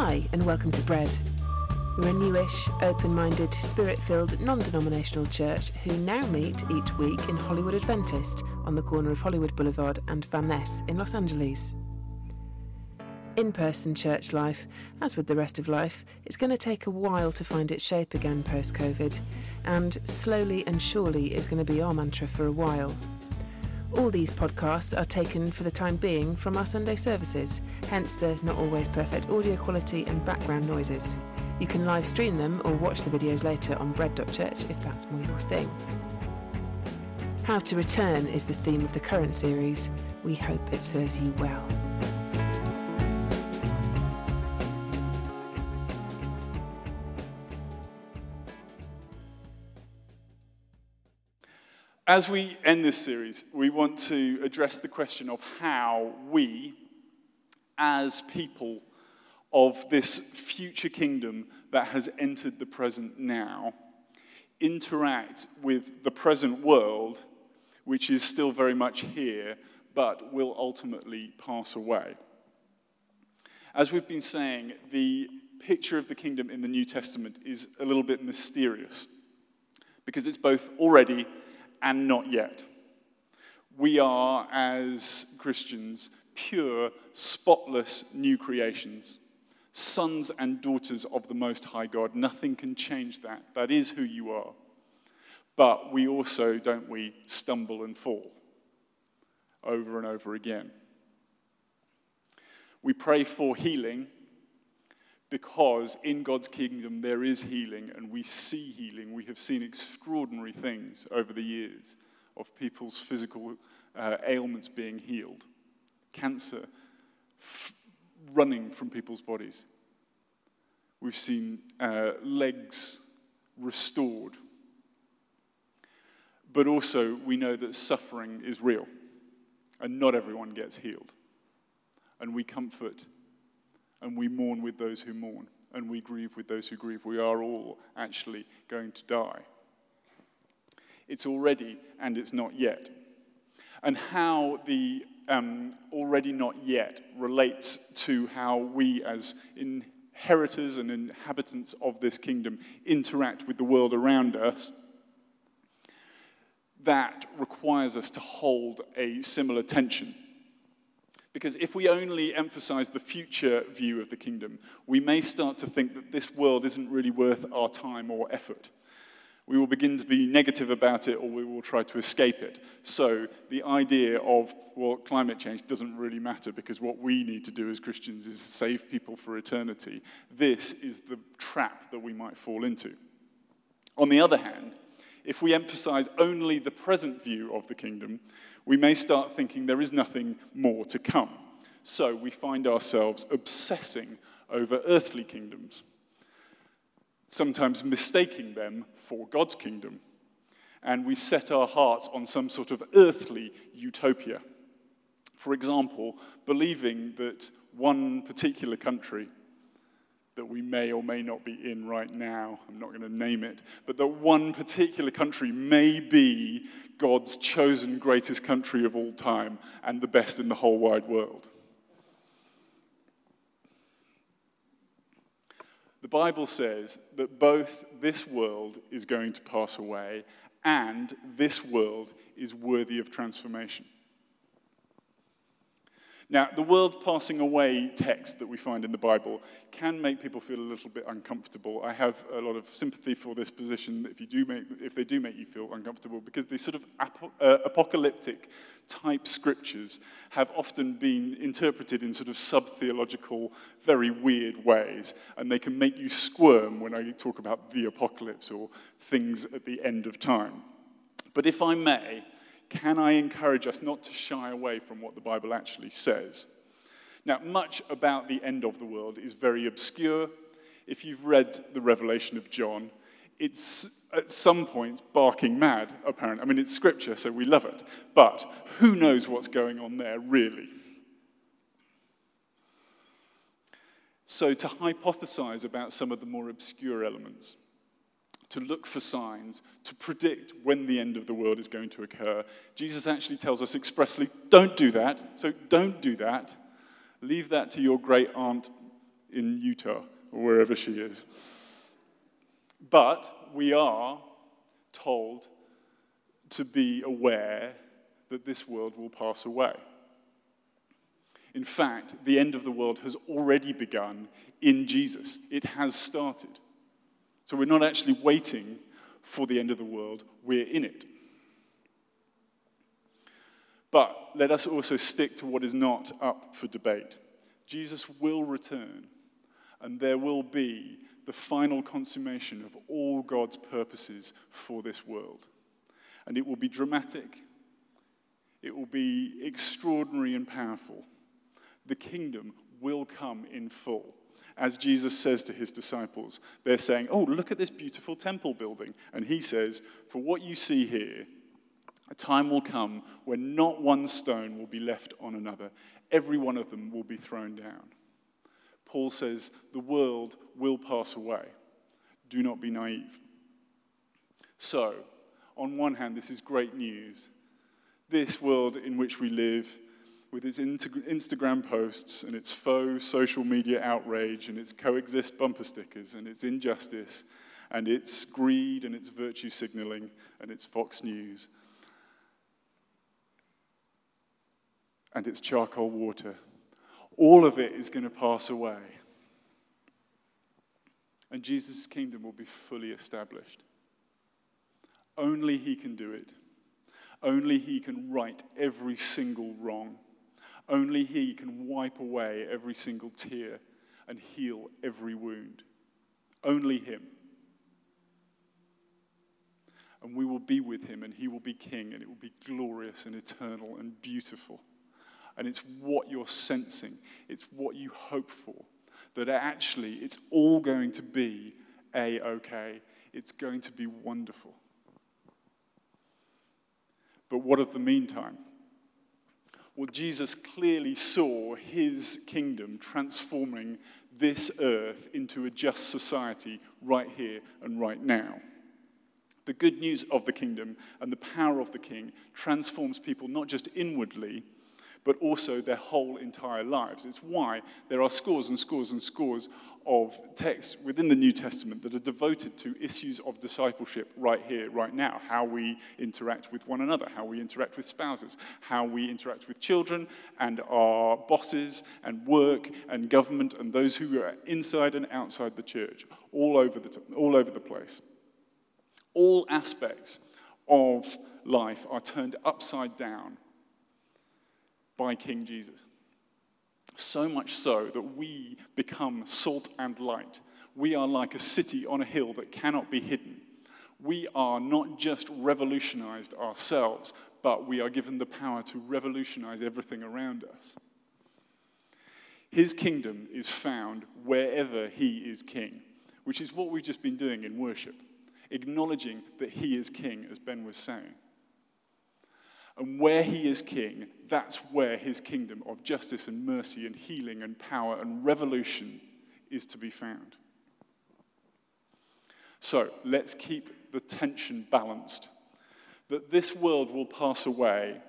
Hi, and welcome to Bread. We're a newish, open minded, spirit filled, non denominational church who now meet each week in Hollywood Adventist on the corner of Hollywood Boulevard and Van Ness in Los Angeles. In person church life, as with the rest of life, is going to take a while to find its shape again post COVID, and slowly and surely is going to be our mantra for a while. All these podcasts are taken for the time being from our Sunday services, hence the not always perfect audio quality and background noises. You can live stream them or watch the videos later on bread.church if that's more your thing. How to return is the theme of the current series. We hope it serves you well. As we end this series, we want to address the question of how we, as people of this future kingdom that has entered the present now, interact with the present world, which is still very much here, but will ultimately pass away. As we've been saying, the picture of the kingdom in the New Testament is a little bit mysterious because it's both already and not yet. We are, as Christians, pure, spotless new creations, sons and daughters of the Most High God. Nothing can change that. That is who you are. But we also, don't we, stumble and fall over and over again. We pray for healing because in God's kingdom there is healing and we see healing. We have seen extraordinary things over the years of people's physical uh, ailments being healed, cancer f- running from people's bodies. We've seen uh, legs restored. But also, we know that suffering is real and not everyone gets healed. And we comfort and we mourn with those who mourn, and we grieve with those who grieve. We are all actually going to die. It's already and it's not yet. And how the um, already not yet relates to how we, as inheritors and inhabitants of this kingdom, interact with the world around us, that requires us to hold a similar tension because if we only emphasize the future view of the kingdom, we may start to think that this world isn't really worth our time or effort. We will begin to be negative about it or we will try to escape it. So, the idea of, well, climate change doesn't really matter because what we need to do as Christians is save people for eternity. This is the trap that we might fall into. On the other hand, if we emphasize only the present view of the kingdom, we may start thinking there is nothing more to come. So we find ourselves obsessing over earthly kingdoms, sometimes mistaking them for God's kingdom. And we set our hearts on some sort of earthly utopia. For example, believing that one particular country that we may or may not be in right now. I'm not going to name it, but that one particular country may be God's chosen greatest country of all time and the best in the whole wide world. The Bible says that both this world is going to pass away and this world is worthy of transformation. Now, the world passing away text that we find in the Bible can make people feel a little bit uncomfortable. I have a lot of sympathy for this position if, you do make, if they do make you feel uncomfortable, because these sort of ap- uh, apocalyptic type scriptures have often been interpreted in sort of sub theological, very weird ways, and they can make you squirm when I talk about the apocalypse or things at the end of time. But if I may, can I encourage us not to shy away from what the Bible actually says? Now, much about the end of the world is very obscure. If you've read the Revelation of John, it's at some points barking mad, apparently. I mean, it's scripture, so we love it. But who knows what's going on there, really? So, to hypothesize about some of the more obscure elements, to look for signs, to predict when the end of the world is going to occur. Jesus actually tells us expressly don't do that. So don't do that. Leave that to your great aunt in Utah or wherever she is. But we are told to be aware that this world will pass away. In fact, the end of the world has already begun in Jesus, it has started. So we're not actually waiting for the end of the world, we're in it. But let us also stick to what is not up for debate. Jesus will return, and there will be the final consummation of all God's purposes for this world. And it will be dramatic, it will be extraordinary and powerful. The kingdom will come in full. As Jesus says to his disciples, they're saying, Oh, look at this beautiful temple building. And he says, For what you see here, a time will come when not one stone will be left on another, every one of them will be thrown down. Paul says, The world will pass away. Do not be naive. So, on one hand, this is great news. This world in which we live, with its Instagram posts and its faux social media outrage and its coexist bumper stickers and its injustice and its greed and its virtue signaling and its Fox News and its charcoal water. All of it is going to pass away. And Jesus' kingdom will be fully established. Only He can do it. Only He can right every single wrong. Only He can wipe away every single tear and heal every wound. Only Him. And we will be with Him, and He will be King, and it will be glorious and eternal and beautiful. And it's what you're sensing, it's what you hope for. That actually it's all going to be a okay. It's going to be wonderful. But what of the meantime? Well, Jesus clearly saw his kingdom transforming this earth into a just society right here and right now. The good news of the kingdom and the power of the king transforms people not just inwardly, but also their whole entire lives. It's why there are scores and scores and scores of texts within the New Testament that are devoted to issues of discipleship right here, right now. How we interact with one another, how we interact with spouses, how we interact with children and our bosses and work and government and those who are inside and outside the church, all over the, all over the place. All aspects of life are turned upside down by King Jesus. So much so that we become salt and light. We are like a city on a hill that cannot be hidden. We are not just revolutionized ourselves, but we are given the power to revolutionize everything around us. His kingdom is found wherever he is king, which is what we've just been doing in worship, acknowledging that he is king, as Ben was saying. And where he is king, that's where his kingdom of justice and mercy and healing and power and revolution is to be found. So let's keep the tension balanced. That this world will pass away,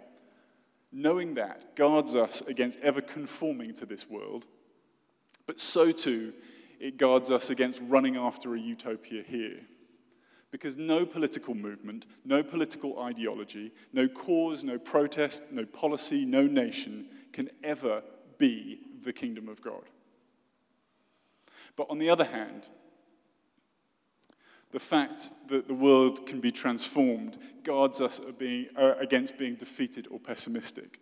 knowing that guards us against ever conforming to this world, but so too it guards us against running after a utopia here. Because no political movement, no political ideology, no cause, no protest, no policy, no nation can ever be the kingdom of God. But on the other hand, the fact that the world can be transformed guards us uh, against being defeated or pessimistic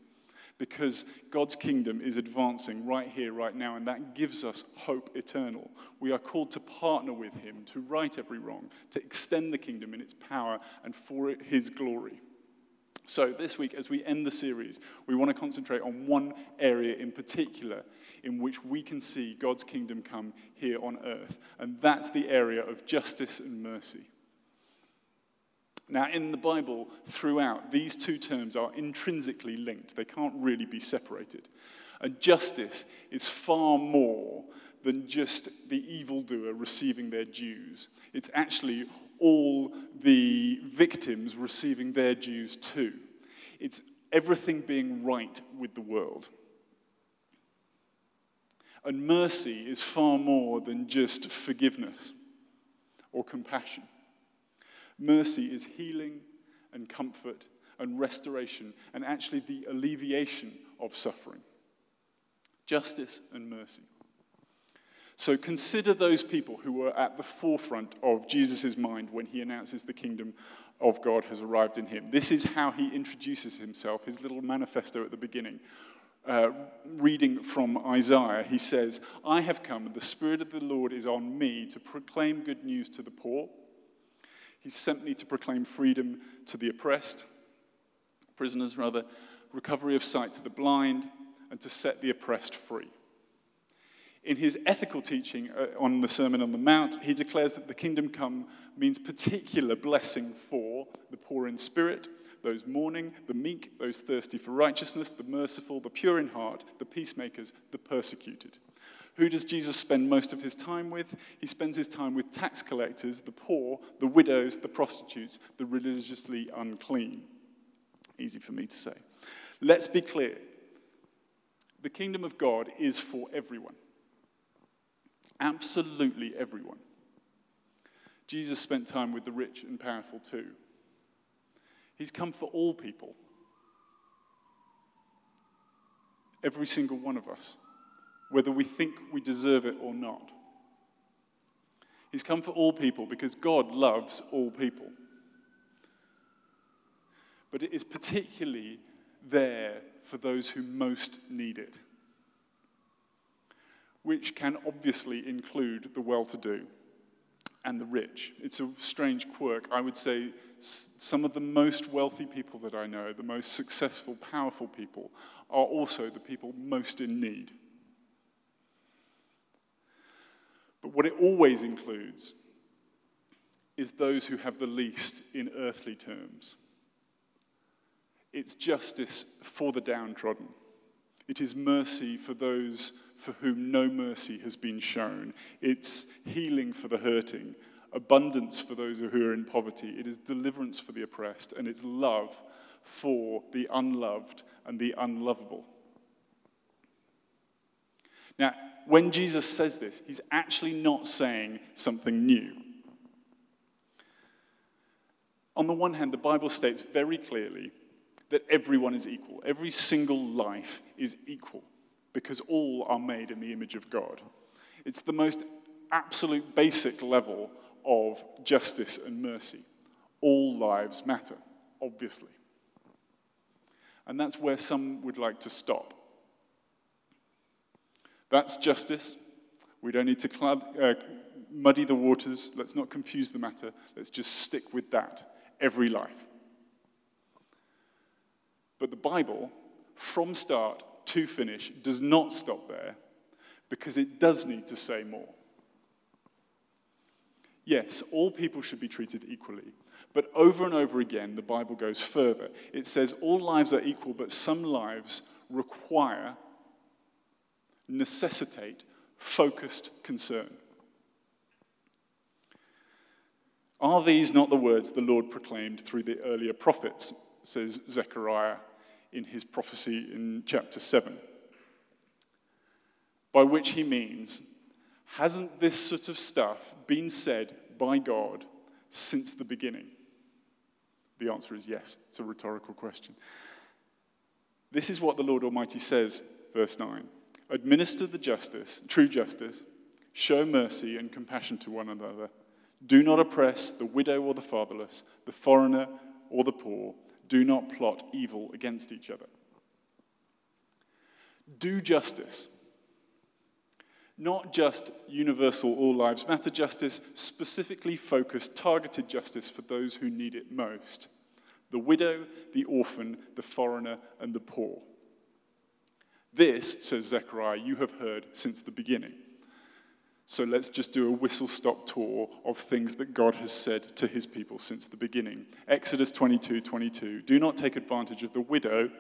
because God's kingdom is advancing right here, right now, and that gives us hope eternal. We are called to partner with Him, to right every wrong, to extend the kingdom in its power and for His glory. So, this week, as we end the series, we want to concentrate on one area in particular in which we can see God's kingdom come here on earth, and that's the area of justice and mercy. Now, in the Bible, throughout, these two terms are intrinsically linked. They can't really be separated. And justice is far more than just the evildoer receiving their dues. It's actually all the victims receiving their dues too. It's everything being right with the world. And mercy is far more than just forgiveness or compassion. Mercy is healing and comfort and restoration and actually the alleviation of suffering. Justice and mercy. So consider those people who were at the forefront of Jesus' mind when he announces the kingdom of God has arrived in him. This is how he introduces himself, his little manifesto at the beginning. Uh, reading from Isaiah, he says, I have come, the Spirit of the Lord is on me to proclaim good news to the poor. He sent me to proclaim freedom to the oppressed, prisoners rather, recovery of sight to the blind, and to set the oppressed free. In his ethical teaching uh, on the Sermon on the Mount, he declares that the kingdom come means particular blessing for the poor in spirit, those mourning, the meek, those thirsty for righteousness, the merciful, the pure in heart, the peacemakers, the persecuted. Who does Jesus spend most of his time with? He spends his time with tax collectors, the poor, the widows, the prostitutes, the religiously unclean. Easy for me to say. Let's be clear the kingdom of God is for everyone. Absolutely everyone. Jesus spent time with the rich and powerful too. He's come for all people. Every single one of us, whether we think we deserve it or not. He's come for all people because God loves all people. But it is particularly there for those who most need it which can obviously include the well to do and the rich. It's a strange quirk. I would say some of the most wealthy people that I know, the most successful, powerful people, are also the people most in need. But what it always includes is those who have the least in earthly terms. It's justice for the downtrodden. It is mercy for those for whom no mercy has been shown. It's healing for the hurting, abundance for those who are in poverty. It is deliverance for the oppressed, and it's love for the unloved and the unlovable. Now, when Jesus says this, he's actually not saying something new. On the one hand, the Bible states very clearly that everyone is equal. Every single life is equal because all are made in the image of God. It's the most absolute basic level of justice and mercy. All lives matter, obviously. And that's where some would like to stop. That's justice. We don't need to clud, uh, muddy the waters. Let's not confuse the matter. Let's just stick with that. Every life. But the Bible, from start to finish does not stop there because it does need to say more. Yes, all people should be treated equally. But over and over again, the Bible goes further. It says all lives are equal, but some lives require, necessitate focused concern. Are these not the words the Lord proclaimed through the earlier prophets, says Zechariah in his prophecy in chapter 7. By which he means, hasn't this sort of stuff been said by God since the beginning? The answer is yes. It's a rhetorical question. This is what the Lord Almighty says, verse 9 Administer the justice, true justice, show mercy and compassion to one another. Do not oppress the widow or the fatherless, the foreigner or the poor do not plot evil against each other. Do justice. Not just universal all lives matter justice, specifically focused, targeted justice for those who need it most the widow, the orphan, the foreigner, and the poor. This, says Zechariah, you have heard since the beginning. So let's just do a whistle stop tour of things that God has said to his people since the beginning. Exodus 22 22. Do not take advantage of the widow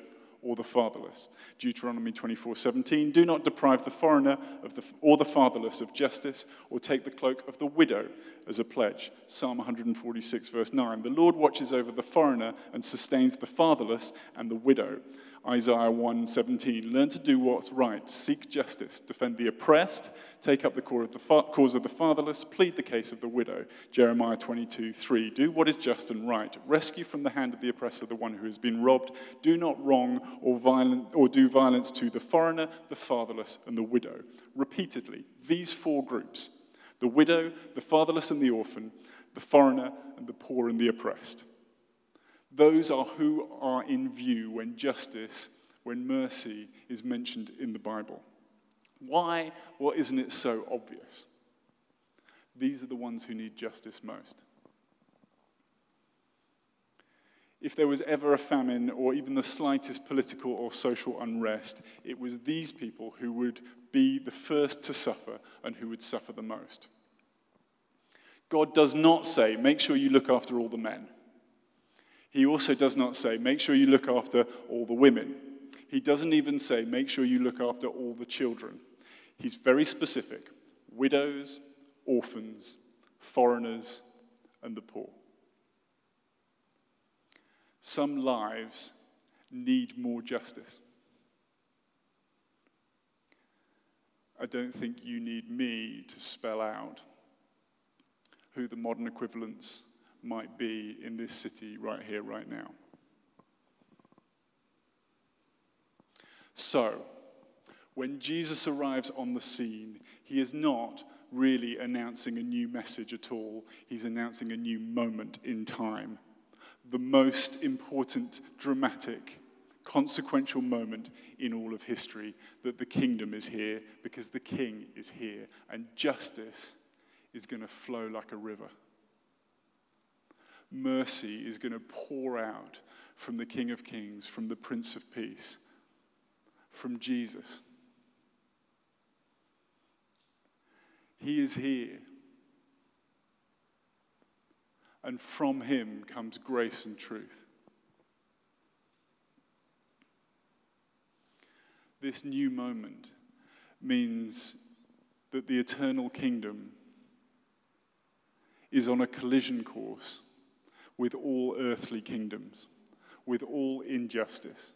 or the fatherless. Deuteronomy 24 17. Do not deprive the foreigner of the, or the fatherless of justice or take the cloak of the widow as a pledge. Psalm 146, verse 9. The Lord watches over the foreigner and sustains the fatherless and the widow. Isaiah 1:17, learn to do what's right, seek justice, defend the oppressed, take up the cause of the fatherless, plead the case of the widow. Jeremiah 22:3, do what is just and right, rescue from the hand of the oppressor the one who has been robbed, do not wrong or violent or do violence to the foreigner, the fatherless and the widow. Repeatedly, these four groups, the widow, the fatherless and the orphan, the foreigner and the poor and the oppressed those are who are in view when justice, when mercy is mentioned in the Bible. Why? Well, isn't it so obvious? These are the ones who need justice most. If there was ever a famine or even the slightest political or social unrest, it was these people who would be the first to suffer and who would suffer the most. God does not say, make sure you look after all the men. He also does not say, make sure you look after all the women. He doesn't even say, make sure you look after all the children. He's very specific widows, orphans, foreigners, and the poor. Some lives need more justice. I don't think you need me to spell out who the modern equivalents might be in this city right here, right now. So, when Jesus arrives on the scene, he is not really announcing a new message at all. He's announcing a new moment in time. The most important, dramatic, consequential moment in all of history that the kingdom is here because the king is here and justice is going to flow like a river mercy is going to pour out from the King of Kings, from the Prince of Peace, from Jesus. He is here. And from him comes grace and truth. This new moment means that the eternal kingdom is on a collision course with all earthly kingdoms, with all injustice,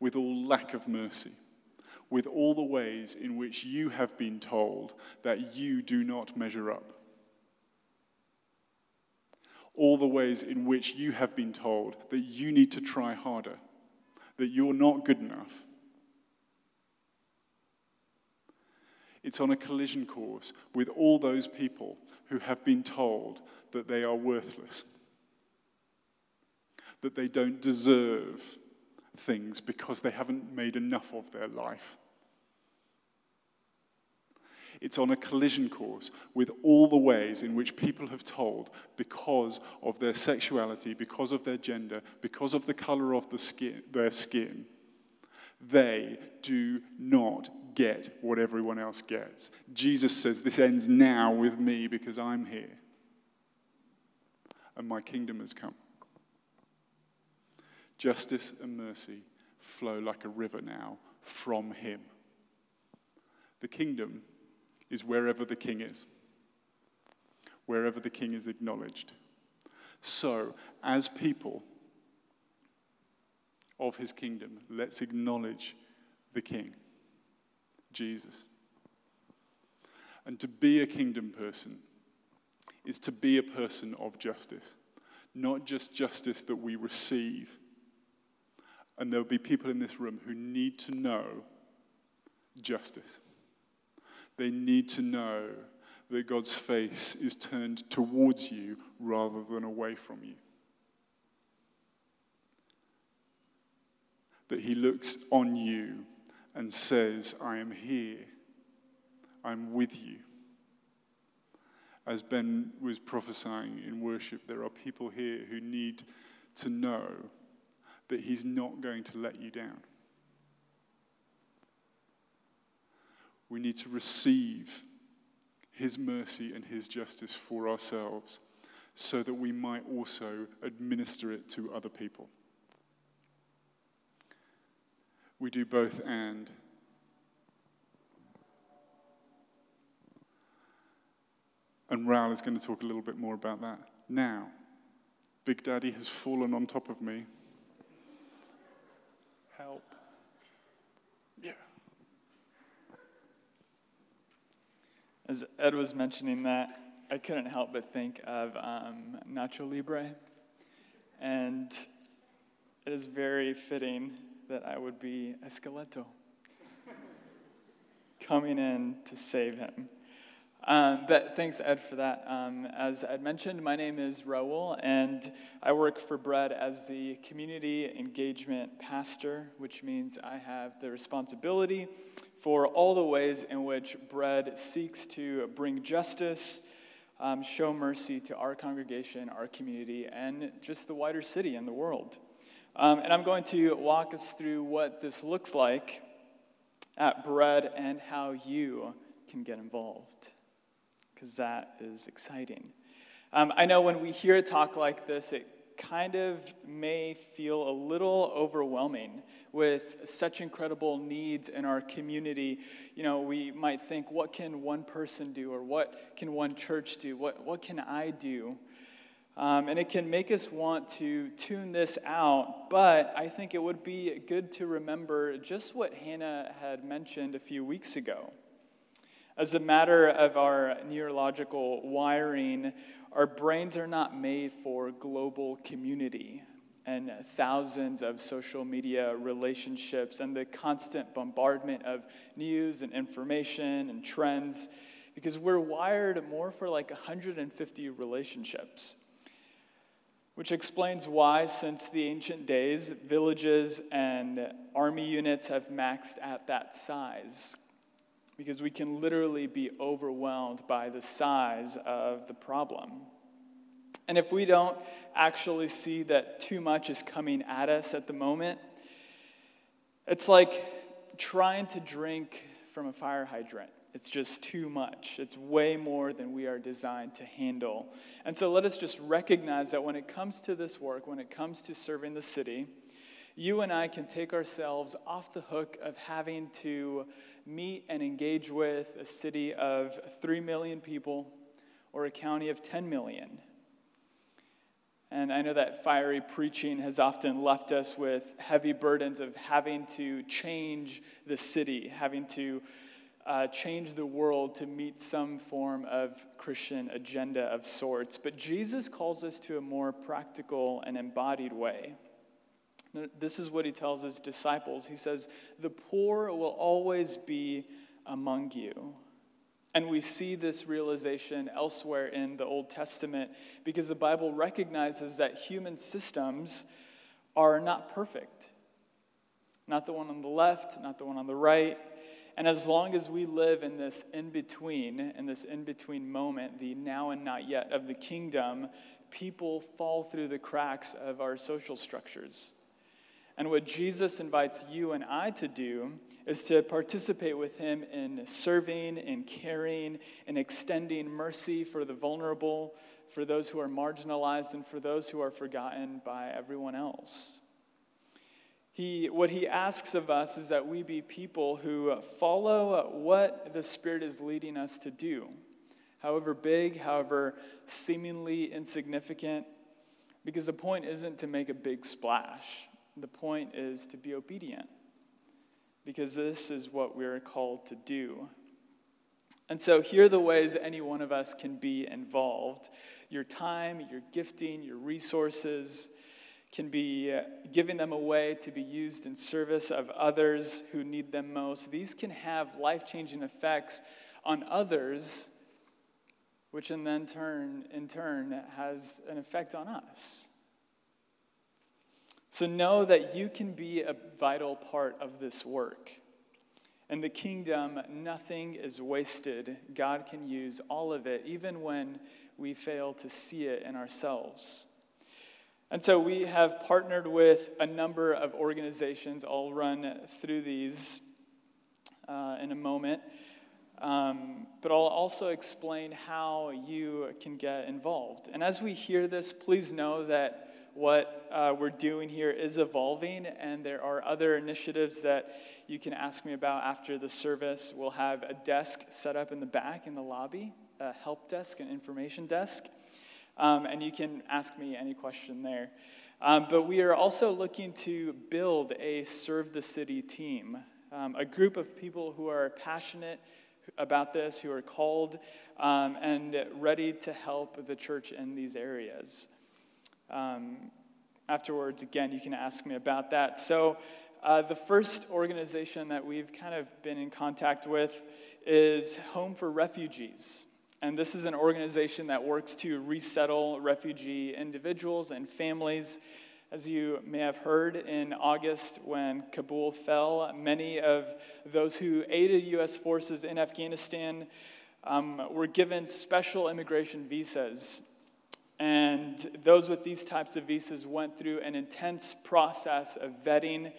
with all lack of mercy, with all the ways in which you have been told that you do not measure up. All the ways in which you have been told that you need to try harder, that you're not good enough. It's on a collision course with all those people who have been told that they are worthless that they don't deserve things because they haven't made enough of their life. It's on a collision course with all the ways in which people have told, because of their sexuality, because of their gender, because of the color of the skin, their skin, they do not get what everyone else gets. Jesus says, This ends now with me because I'm here and my kingdom has come. Justice and mercy flow like a river now from him. The kingdom is wherever the king is, wherever the king is acknowledged. So, as people of his kingdom, let's acknowledge the king, Jesus. And to be a kingdom person is to be a person of justice, not just justice that we receive and there'll be people in this room who need to know justice. They need to know that God's face is turned towards you rather than away from you. That He looks on you and says, I am here, I'm with you. As Ben was prophesying in worship, there are people here who need to know that He's not going to let you down. We need to receive His mercy and His justice for ourselves so that we might also administer it to other people. We do both and. And Raul is going to talk a little bit more about that. Now, Big Daddy has fallen on top of me help. Yeah. As Ed was mentioning that, I couldn't help but think of um, Nacho Libre. And it is very fitting that I would be Esqueleto coming in to save him. Um, but thanks, Ed, for that. Um, as Ed mentioned, my name is Raul, and I work for Bread as the community engagement pastor, which means I have the responsibility for all the ways in which Bread seeks to bring justice, um, show mercy to our congregation, our community, and just the wider city and the world. Um, and I'm going to walk us through what this looks like at Bread and how you can get involved because that is exciting. Um, I know when we hear a talk like this, it kind of may feel a little overwhelming with such incredible needs in our community. You know, we might think, what can one person do, or what can one church do? What, what can I do? Um, and it can make us want to tune this out, but I think it would be good to remember just what Hannah had mentioned a few weeks ago. As a matter of our neurological wiring, our brains are not made for global community and thousands of social media relationships and the constant bombardment of news and information and trends because we're wired more for like 150 relationships. Which explains why, since the ancient days, villages and army units have maxed at that size because we can literally be overwhelmed by the size of the problem. And if we don't actually see that too much is coming at us at the moment, it's like trying to drink from a fire hydrant. It's just too much. It's way more than we are designed to handle. And so let us just recognize that when it comes to this work, when it comes to serving the city, you and I can take ourselves off the hook of having to meet and engage with a city of 3 million people or a county of 10 million. And I know that fiery preaching has often left us with heavy burdens of having to change the city, having to uh, change the world to meet some form of Christian agenda of sorts. But Jesus calls us to a more practical and embodied way. This is what he tells his disciples. He says, The poor will always be among you. And we see this realization elsewhere in the Old Testament because the Bible recognizes that human systems are not perfect. Not the one on the left, not the one on the right. And as long as we live in this in between, in this in between moment, the now and not yet of the kingdom, people fall through the cracks of our social structures. And what Jesus invites you and I to do is to participate with him in serving, in caring, in extending mercy for the vulnerable, for those who are marginalized, and for those who are forgotten by everyone else. He, what he asks of us is that we be people who follow what the Spirit is leading us to do, however big, however seemingly insignificant, because the point isn't to make a big splash. The point is to be obedient because this is what we're called to do. And so, here are the ways any one of us can be involved. Your time, your gifting, your resources can be giving them away to be used in service of others who need them most. These can have life changing effects on others, which in then turn, in turn has an effect on us. So know that you can be a vital part of this work. In the kingdom, nothing is wasted. God can use all of it, even when we fail to see it in ourselves. And so we have partnered with a number of organizations. I'll run through these uh, in a moment. Um, but I'll also explain how you can get involved. And as we hear this, please know that what uh, we're doing here is evolving, and there are other initiatives that you can ask me about after the service. We'll have a desk set up in the back in the lobby, a help desk, an information desk, um, and you can ask me any question there. Um, but we are also looking to build a Serve the City team, um, a group of people who are passionate, about this, who are called um, and ready to help the church in these areas. Um, afterwards, again, you can ask me about that. So, uh, the first organization that we've kind of been in contact with is Home for Refugees. And this is an organization that works to resettle refugee individuals and families. As you may have heard, in August, when Kabul fell, many of those who aided U.S. forces in Afghanistan um, were given special immigration visas. And those with these types of visas went through an intense process of vetting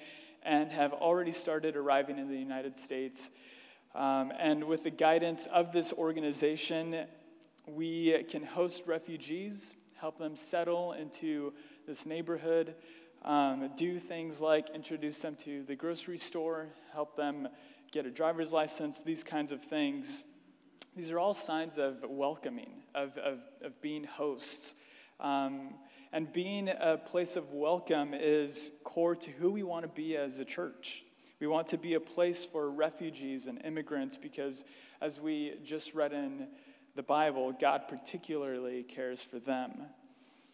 and have already started arriving in the United States um, and with the guidance of this organization, we can host refugees, help them settle into this neighborhood, um, do things like introduce them to the grocery store, help them get a driver's license, these kinds of things. These are all signs of welcoming, of, of, of being hosts. Um, and being a place of welcome is core to who we want to be as a church. We want to be a place for refugees and immigrants because, as we just read in the Bible, God particularly cares for them.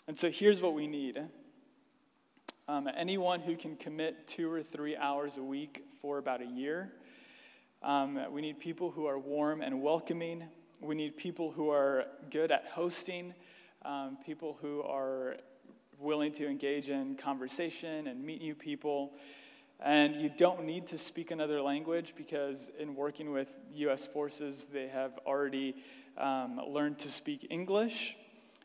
And so here's what we need um, anyone who can commit two or three hours a week for about a year. Um, we need people who are warm and welcoming. We need people who are good at hosting, um, people who are willing to engage in conversation and meet new people. And you don't need to speak another language because, in working with US forces, they have already um, learned to speak English.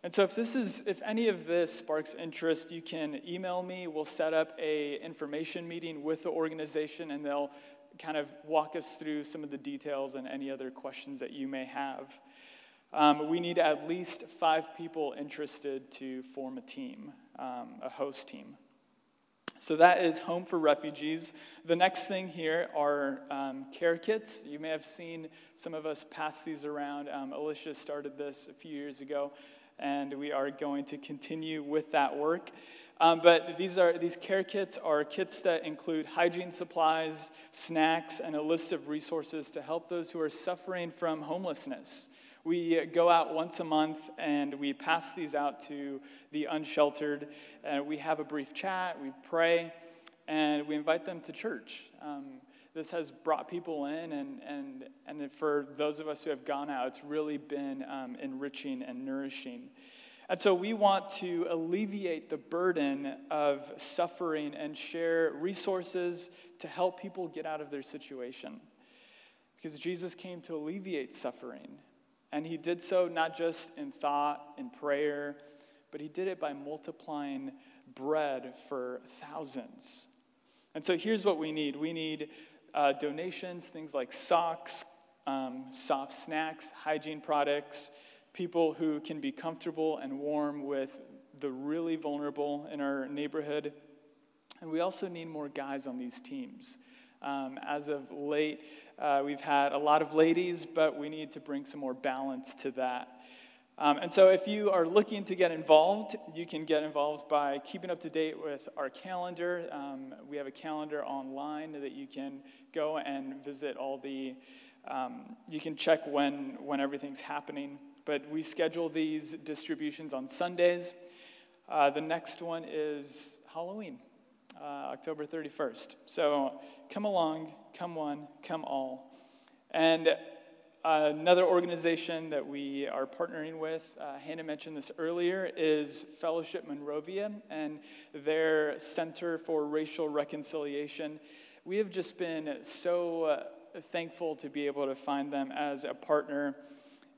And so if this is if any of this sparks interest, you can email me. We'll set up a information meeting with the organization and they'll kind of walk us through some of the details and any other questions that you may have. Um, we need at least five people interested to form a team, um, a host team. So that is Home for Refugees. The next thing here are um, care kits. You may have seen some of us pass these around. Um, Alicia started this a few years ago, and we are going to continue with that work. Um, but these are these care kits are kits that include hygiene supplies, snacks, and a list of resources to help those who are suffering from homelessness. We go out once a month and we pass these out to the unsheltered. And we have a brief chat, we pray, and we invite them to church. Um, this has brought people in, and, and, and for those of us who have gone out, it's really been um, enriching and nourishing. And so we want to alleviate the burden of suffering and share resources to help people get out of their situation. Because Jesus came to alleviate suffering. And he did so not just in thought and prayer, but he did it by multiplying bread for thousands. And so here's what we need we need uh, donations, things like socks, um, soft snacks, hygiene products, people who can be comfortable and warm with the really vulnerable in our neighborhood. And we also need more guys on these teams. Um, as of late, uh, we've had a lot of ladies, but we need to bring some more balance to that. Um, and so, if you are looking to get involved, you can get involved by keeping up to date with our calendar. Um, we have a calendar online that you can go and visit all the, um, you can check when, when everything's happening. But we schedule these distributions on Sundays. Uh, the next one is Halloween, uh, October 31st. So, come along, come one, come all. And another organization that we are partnering with, uh, Hannah mentioned this earlier, is Fellowship Monrovia and their Center for Racial Reconciliation. We have just been so uh, thankful to be able to find them as a partner.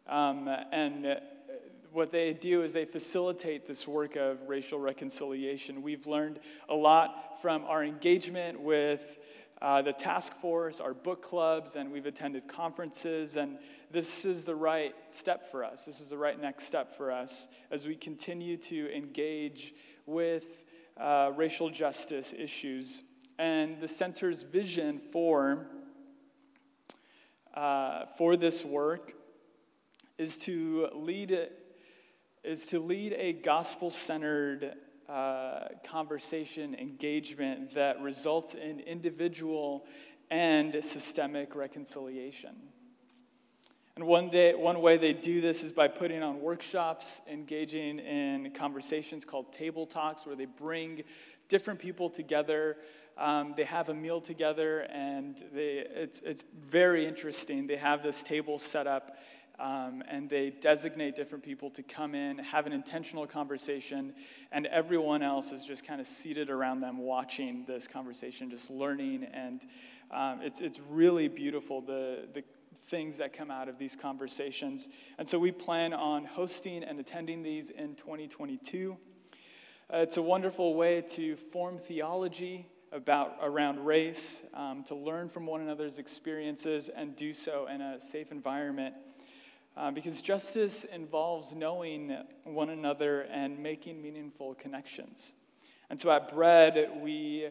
Um, and what they do is they facilitate this work of racial reconciliation. We've learned a lot from our engagement with uh, the task force, our book clubs, and we've attended conferences. And this is the right step for us. This is the right next step for us as we continue to engage with uh, racial justice issues. And the center's vision for, uh, for this work is to lead, is to lead a gospel centered uh, conversation engagement that results in individual and systemic reconciliation. And one, day, one way they do this is by putting on workshops, engaging in conversations called table talks, where they bring different people together. Um, they have a meal together, and they, it's, it's very interesting. They have this table set up, um, and they designate different people to come in, have an intentional conversation, and everyone else is just kind of seated around them watching this conversation, just learning. And um, it's, it's really beautiful, the, the things that come out of these conversations. And so we plan on hosting and attending these in 2022. Uh, it's a wonderful way to form theology about around race, um, to learn from one another's experiences, and do so in a safe environment. Uh, because justice involves knowing one another and making meaningful connections. And so at Bread, we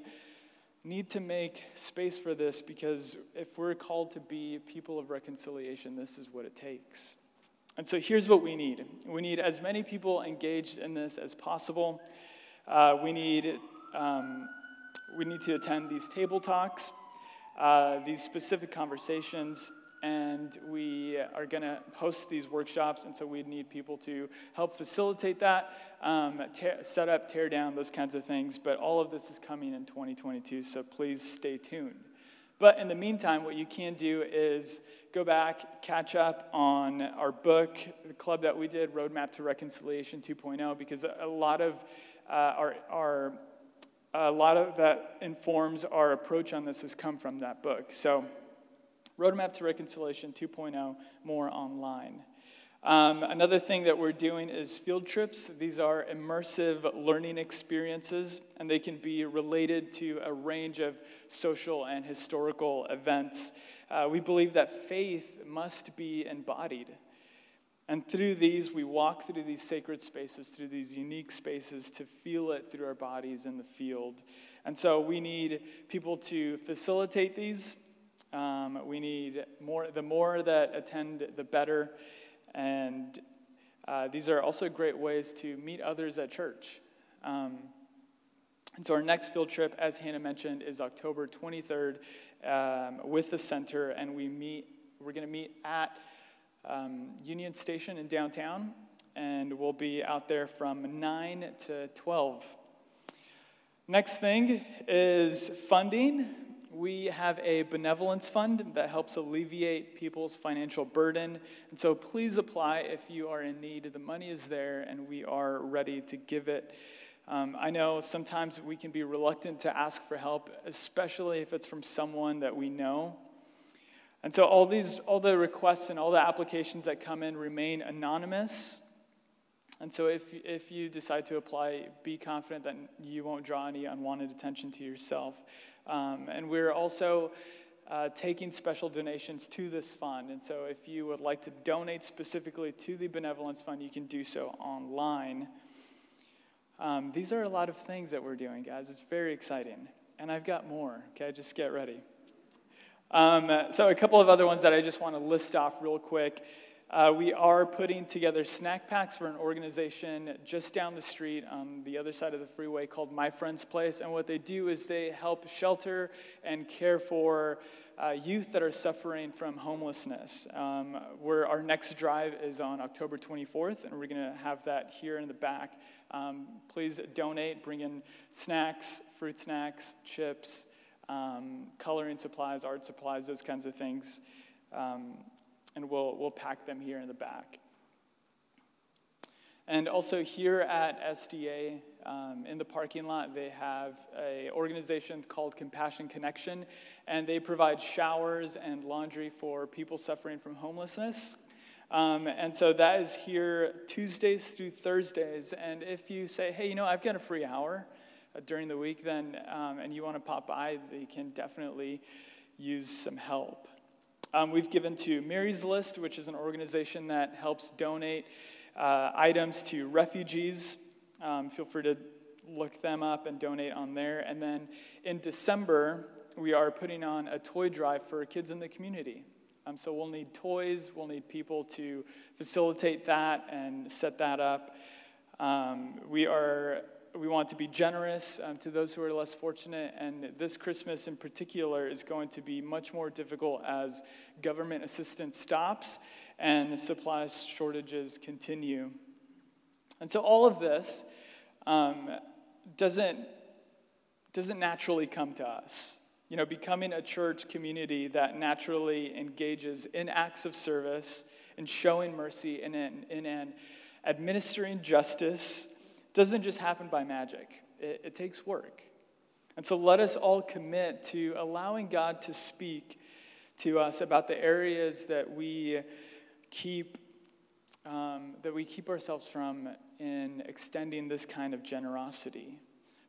need to make space for this because if we're called to be people of reconciliation, this is what it takes. And so here's what we need we need as many people engaged in this as possible. Uh, we, need, um, we need to attend these table talks, uh, these specific conversations, and we are going to host these workshops, and so we need people to help facilitate that, um, tear, set up, tear down, those kinds of things. But all of this is coming in 2022, so please stay tuned. But in the meantime, what you can do is go back, catch up on our book, the club that we did, Roadmap to Reconciliation 2.0, because a lot of uh, our, our a lot of that informs our approach on this has come from that book. So Roadmap to Reconciliation 2.0, more online. Um, another thing that we're doing is field trips. These are immersive learning experiences, and they can be related to a range of social and historical events. Uh, we believe that faith must be embodied. And through these, we walk through these sacred spaces, through these unique spaces, to feel it through our bodies in the field. And so we need people to facilitate these um, we need more, the more that attend, the better. And uh, these are also great ways to meet others at church. Um, and so our next field trip, as Hannah mentioned, is October 23rd um, with the center, and we meet. We're going to meet at um, Union Station in downtown, and we'll be out there from 9 to 12. Next thing is funding we have a benevolence fund that helps alleviate people's financial burden. And so please apply if you are in need. The money is there, and we are ready to give it. Um, I know sometimes we can be reluctant to ask for help, especially if it's from someone that we know. And so all these, all the requests and all the applications that come in remain anonymous. And so if, if you decide to apply, be confident that you won't draw any unwanted attention to yourself. Um, and we're also uh, taking special donations to this fund. And so if you would like to donate specifically to the Benevolence Fund, you can do so online. Um, these are a lot of things that we're doing, guys. It's very exciting. And I've got more, okay? Just get ready. Um, so, a couple of other ones that I just want to list off real quick. Uh, we are putting together snack packs for an organization just down the street on the other side of the freeway called My Friend's Place. And what they do is they help shelter and care for uh, youth that are suffering from homelessness. Um, where our next drive is on October 24th, and we're going to have that here in the back. Um, please donate, bring in snacks, fruit snacks, chips, um, coloring supplies, art supplies, those kinds of things. And we'll, we'll pack them here in the back. And also here at SDA, um, in the parking lot, they have an organization called Compassion Connection, and they provide showers and laundry for people suffering from homelessness. Um, and so that is here Tuesdays through Thursdays. And if you say, hey, you know, I've got a free hour uh, during the week, then, um, and you want to pop by, they can definitely use some help. Um, we've given to Mary's List, which is an organization that helps donate uh, items to refugees. Um, feel free to look them up and donate on there. And then in December, we are putting on a toy drive for kids in the community. Um, so we'll need toys, we'll need people to facilitate that and set that up. Um, we are we want to be generous um, to those who are less fortunate, and this Christmas in particular is going to be much more difficult as government assistance stops and supply shortages continue. And so, all of this um, doesn't, doesn't naturally come to us. You know, becoming a church community that naturally engages in acts of service and showing mercy and in, in, in administering justice doesn't just happen by magic, it, it takes work. And so let us all commit to allowing God to speak to us about the areas that we keep um, that we keep ourselves from in extending this kind of generosity.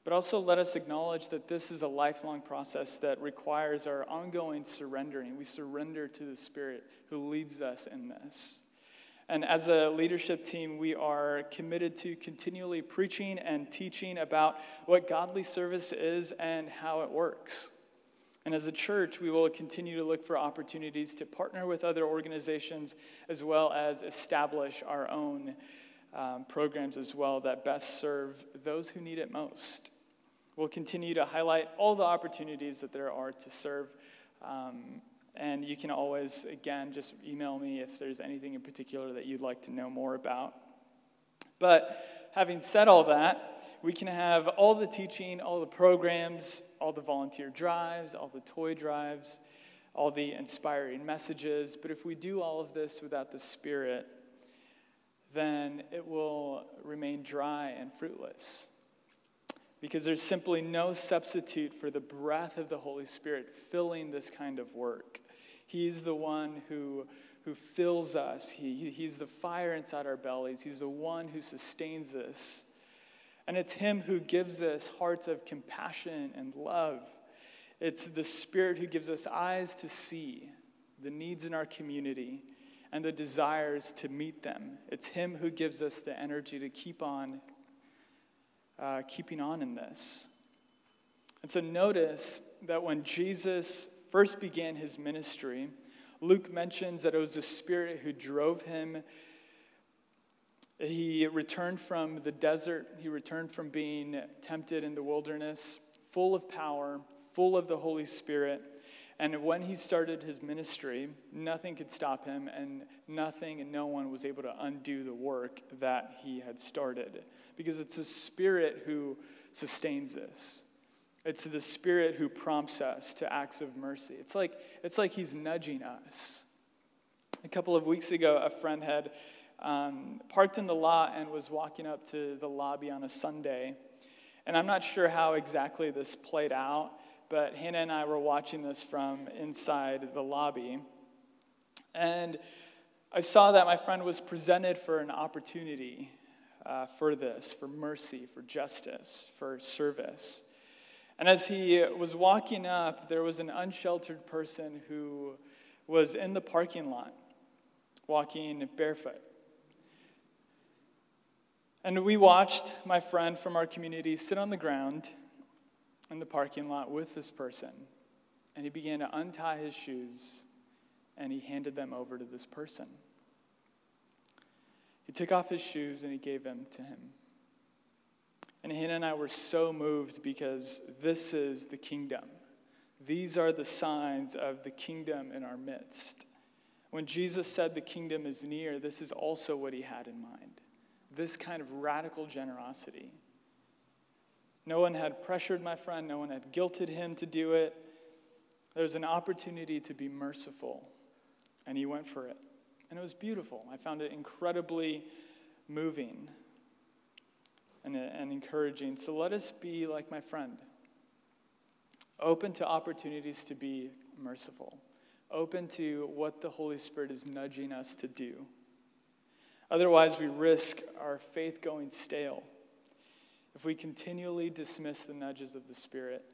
But also let us acknowledge that this is a lifelong process that requires our ongoing surrendering. We surrender to the Spirit who leads us in this. And as a leadership team, we are committed to continually preaching and teaching about what godly service is and how it works. And as a church, we will continue to look for opportunities to partner with other organizations as well as establish our own um, programs as well that best serve those who need it most. We'll continue to highlight all the opportunities that there are to serve. Um, and you can always, again, just email me if there's anything in particular that you'd like to know more about. But having said all that, we can have all the teaching, all the programs, all the volunteer drives, all the toy drives, all the inspiring messages. But if we do all of this without the Spirit, then it will remain dry and fruitless. Because there's simply no substitute for the breath of the Holy Spirit filling this kind of work. He's the one who, who fills us, he, He's the fire inside our bellies, He's the one who sustains us. And it's Him who gives us hearts of compassion and love. It's the Spirit who gives us eyes to see the needs in our community and the desires to meet them. It's Him who gives us the energy to keep on uh, keeping on in this. And so notice that when Jesus first began his ministry, Luke mentions that it was the Spirit who drove him. He returned from the desert, he returned from being tempted in the wilderness, full of power, full of the Holy Spirit. And when he started his ministry, nothing could stop him, and nothing and no one was able to undo the work that he had started. Because it's the Spirit who sustains this. It's the Spirit who prompts us to acts of mercy. It's like, it's like He's nudging us. A couple of weeks ago, a friend had um, parked in the lot and was walking up to the lobby on a Sunday. And I'm not sure how exactly this played out, but Hannah and I were watching this from inside the lobby. And I saw that my friend was presented for an opportunity uh, for this, for mercy, for justice, for service. And as he was walking up, there was an unsheltered person who was in the parking lot, walking barefoot. And we watched my friend from our community sit on the ground in the parking lot with this person. And he began to untie his shoes and he handed them over to this person. He took off his shoes and he gave them to him. And Hannah and I were so moved because this is the kingdom. These are the signs of the kingdom in our midst. When Jesus said the kingdom is near, this is also what he had in mind this kind of radical generosity. No one had pressured my friend, no one had guilted him to do it. There was an opportunity to be merciful, and he went for it. And it was beautiful. I found it incredibly moving and, and encouraging. So let us be like my friend, open to opportunities to be merciful, open to what the Holy Spirit is nudging us to do. Otherwise, we risk our faith going stale if we continually dismiss the nudges of the Spirit.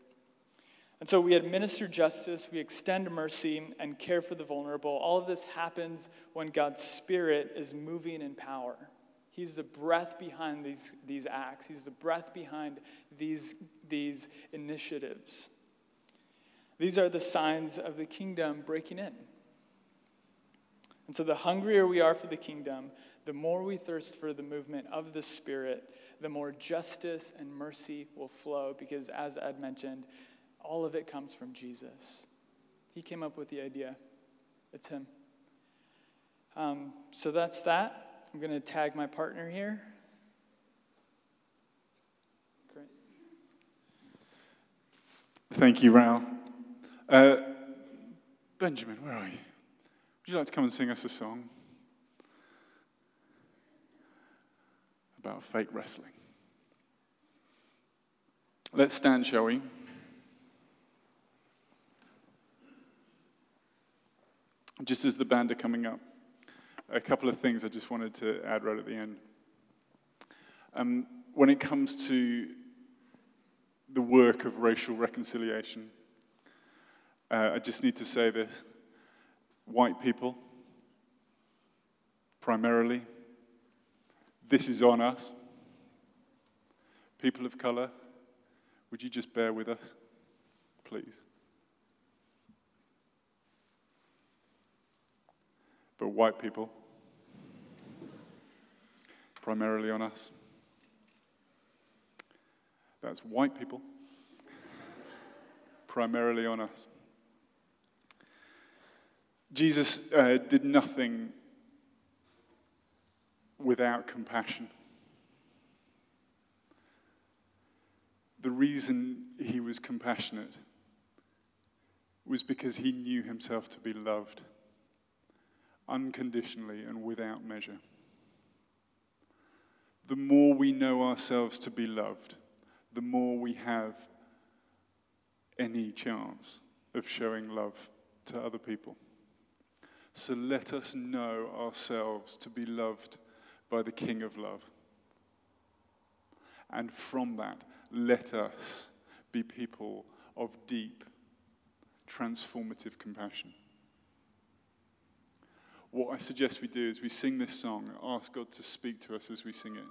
And so we administer justice, we extend mercy, and care for the vulnerable. All of this happens when God's Spirit is moving in power. He's the breath behind these, these acts, He's the breath behind these, these initiatives. These are the signs of the kingdom breaking in. And so, the hungrier we are for the kingdom, the more we thirst for the movement of the Spirit, the more justice and mercy will flow. Because, as Ed mentioned, all of it comes from Jesus. He came up with the idea, it's Him. Um, so, that's that. I'm going to tag my partner here. Great. Thank you, Raul. Uh, Benjamin, where are you? Would you like to come and sing us a song about fake wrestling? Let's stand, shall we? Just as the band are coming up, a couple of things I just wanted to add right at the end. Um, when it comes to the work of racial reconciliation, uh, I just need to say this white people, primarily. This is on us. People of color, would you just bear with us, please? But white people, primarily on us. That's white people, primarily on us. Jesus uh, did nothing without compassion. The reason he was compassionate was because he knew himself to be loved unconditionally and without measure. The more we know ourselves to be loved, the more we have any chance of showing love to other people. So let us know ourselves to be loved by the King of love. And from that, let us be people of deep, transformative compassion. What I suggest we do is we sing this song, ask God to speak to us as we sing it.